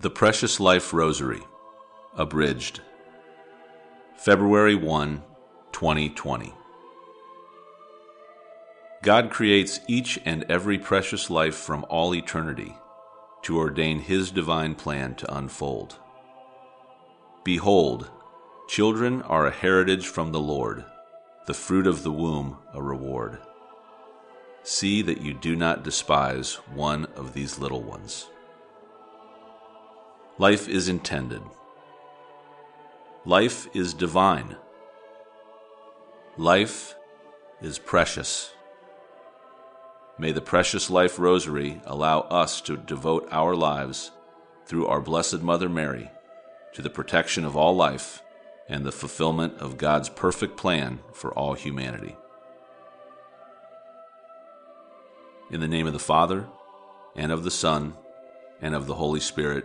The Precious Life Rosary, abridged. February 1, 2020. God creates each and every precious life from all eternity to ordain His divine plan to unfold. Behold, children are a heritage from the Lord, the fruit of the womb a reward. See that you do not despise one of these little ones. Life is intended. Life is divine. Life is precious. May the Precious Life Rosary allow us to devote our lives through our Blessed Mother Mary to the protection of all life and the fulfillment of God's perfect plan for all humanity. In the name of the Father, and of the Son, and of the Holy Spirit,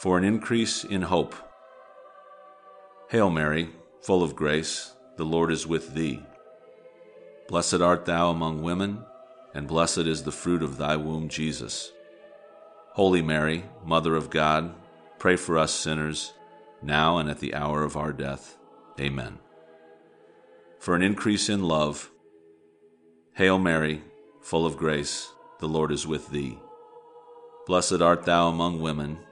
for an increase in hope. Hail Mary, full of grace, the Lord is with thee. Blessed art thou among women, and blessed is the fruit of thy womb, Jesus. Holy Mary, Mother of God, pray for us sinners, now and at the hour of our death. Amen. For an increase in love, Hail Mary, full of grace, the Lord is with thee. Blessed art thou among women,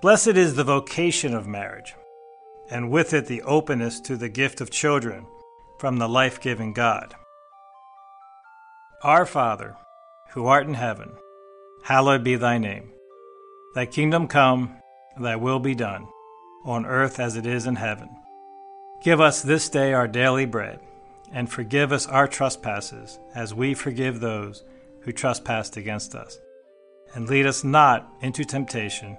Blessed is the vocation of marriage, and with it the openness to the gift of children from the life giving God. Our Father, who art in heaven, hallowed be thy name. Thy kingdom come, thy will be done, on earth as it is in heaven. Give us this day our daily bread, and forgive us our trespasses, as we forgive those who trespass against us. And lead us not into temptation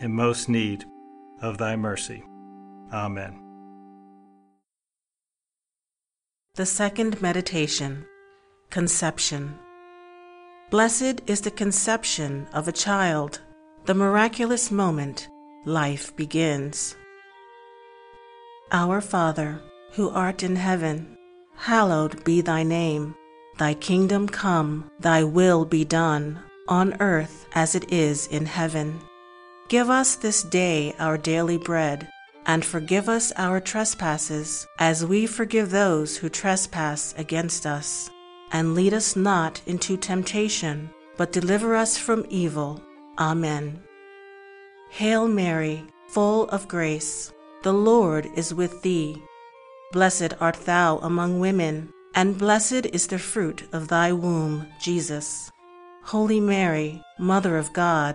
in most need of thy mercy. Amen. The second meditation Conception. Blessed is the conception of a child, the miraculous moment life begins. Our Father, who art in heaven, hallowed be thy name. Thy kingdom come, thy will be done, on earth as it is in heaven. Give us this day our daily bread, and forgive us our trespasses, as we forgive those who trespass against us. And lead us not into temptation, but deliver us from evil. Amen. Hail Mary, full of grace, the Lord is with thee. Blessed art thou among women, and blessed is the fruit of thy womb, Jesus. Holy Mary, Mother of God,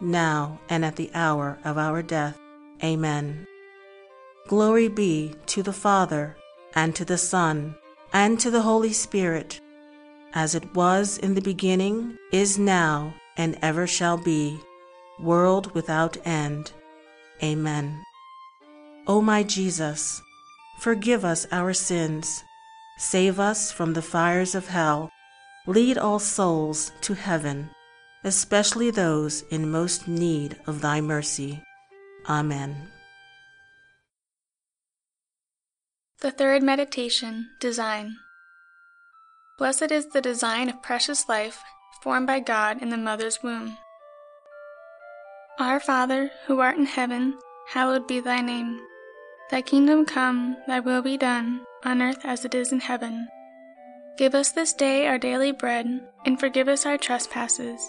now and at the hour of our death. Amen. Glory be to the Father, and to the Son, and to the Holy Spirit, as it was in the beginning, is now, and ever shall be, world without end. Amen. O my Jesus, forgive us our sins, save us from the fires of hell, lead all souls to heaven, especially those in most need of thy mercy. Amen. The third meditation, Design. Blessed is the design of precious life formed by God in the mother's womb. Our Father, who art in heaven, hallowed be thy name. Thy kingdom come, thy will be done, on earth as it is in heaven. Give us this day our daily bread, and forgive us our trespasses,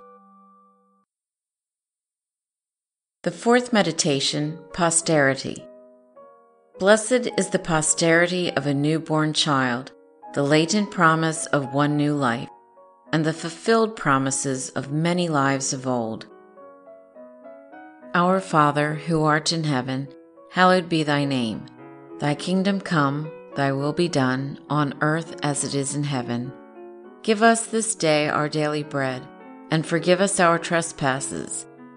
The fourth meditation, Posterity. Blessed is the posterity of a newborn child, the latent promise of one new life, and the fulfilled promises of many lives of old. Our Father, who art in heaven, hallowed be thy name. Thy kingdom come, thy will be done, on earth as it is in heaven. Give us this day our daily bread, and forgive us our trespasses,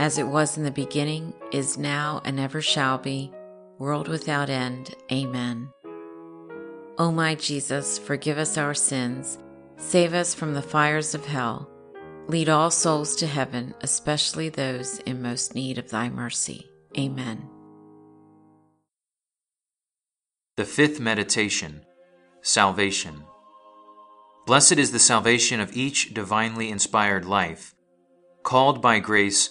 as it was in the beginning, is now, and ever shall be, world without end. Amen. O my Jesus, forgive us our sins, save us from the fires of hell Lead all souls to heaven, especially those in most need of thy mercy. Amen. The fifth meditation Salvation. Blessed is the salvation of each divinely inspired life, called by grace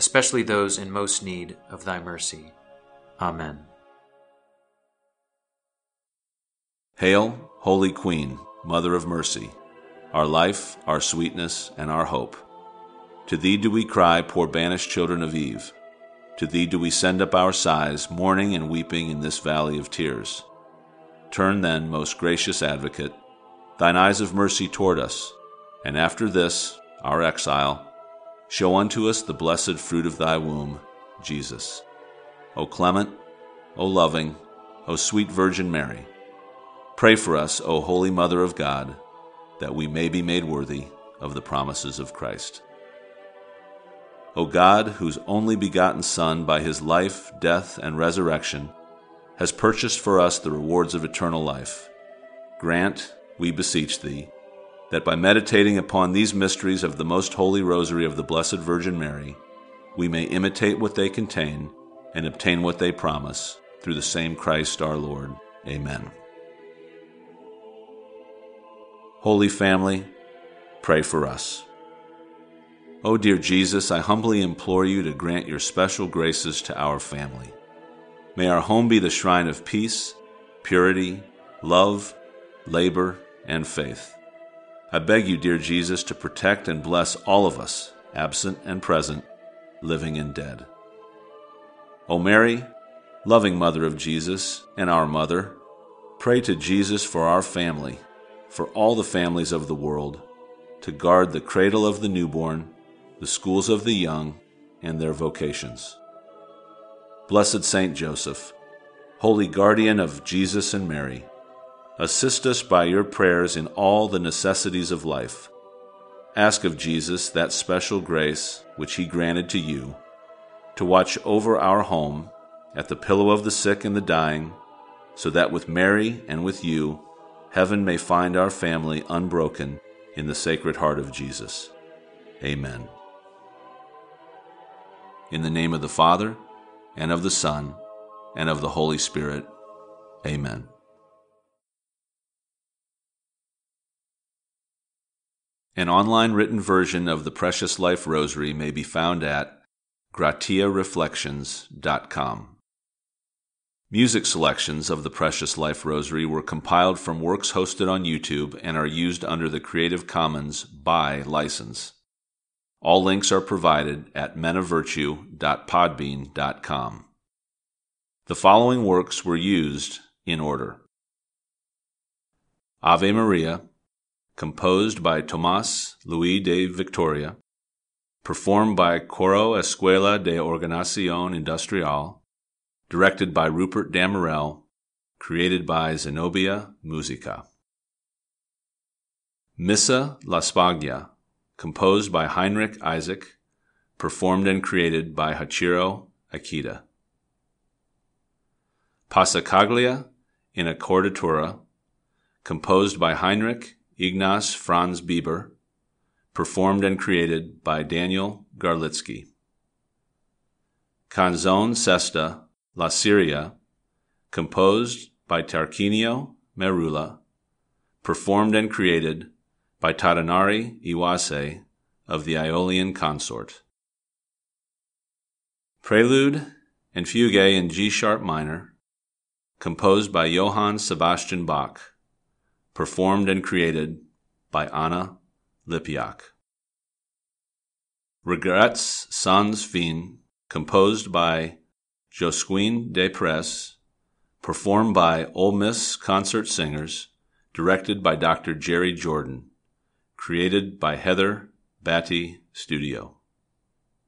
especially those in most need of thy mercy. Amen. Hail, Holy Queen, Mother of Mercy, our life, our sweetness, and our hope. To thee do we cry, poor banished children of Eve. To thee do we send up our sighs, mourning and weeping in this valley of tears. Turn then, most gracious advocate, thine eyes of mercy toward us and after this, our exile, show unto us the blessed fruit of thy womb, Jesus. O clement, O loving, O sweet Virgin Mary, pray for us, O Holy Mother of God, that we may be made worthy of the promises of Christ. O God, whose only begotten Son, by his life, death, and resurrection, has purchased for us the rewards of eternal life, grant, we beseech thee, that by meditating upon these mysteries of the most holy rosary of the Blessed Virgin Mary, we may imitate what they contain and obtain what they promise, through the same Christ our Lord. Amen. Holy Family, pray for us. O oh, dear Jesus, I humbly implore you to grant your special graces to our family. May our home be the shrine of peace, purity, love, labor, and faith. I beg you, dear Jesus, to protect and bless all of us, absent and present, living and dead. O Mary, loving Mother of Jesus and our Mother, pray to Jesus for our family, for all the families of the world, to guard the cradle of the newborn, the schools of the young, and their vocations. Blessed Saint Joseph, holy guardian of Jesus and Mary, Assist us by your prayers in all the necessities of life. Ask of Jesus that special grace which he granted to you, to watch over our home at the pillow of the sick and the dying, so that with Mary and with you, heaven may find our family unbroken in the Sacred Heart of Jesus. Amen. In the name of the Father, and of the Son, and of the Holy Spirit. Amen. An online written version of the Precious Life Rosary may be found at gratiareflections.com. Music selections of the Precious Life Rosary were compiled from works hosted on YouTube and are used under the Creative Commons by license. All links are provided at menofvirtue.podbean.com. The following works were used in order Ave Maria, composed by Tomas Luis de Victoria, performed by Coro Escuela de Ordenación Industrial, directed by Rupert Damerel, created by Zenobia Musica. Missa La Spagna, composed by Heinrich Isaac, performed and created by Hachiro Akita. Passacaglia in Accordatura, composed by Heinrich Ignaz Franz Biber, performed and created by Daniel Garlitsky. Canzone Sesta La Siria, composed by Tarquinio Merula, performed and created by Tadanari Iwase of the Aeolian Consort. Prelude and Fugue in G sharp minor, composed by Johann Sebastian Bach performed and created by Anna Lipiak. Regrets sans fin, composed by Josquin des Prez, performed by Ole Miss Concert Singers, directed by Dr. Jerry Jordan, created by Heather Batty Studio.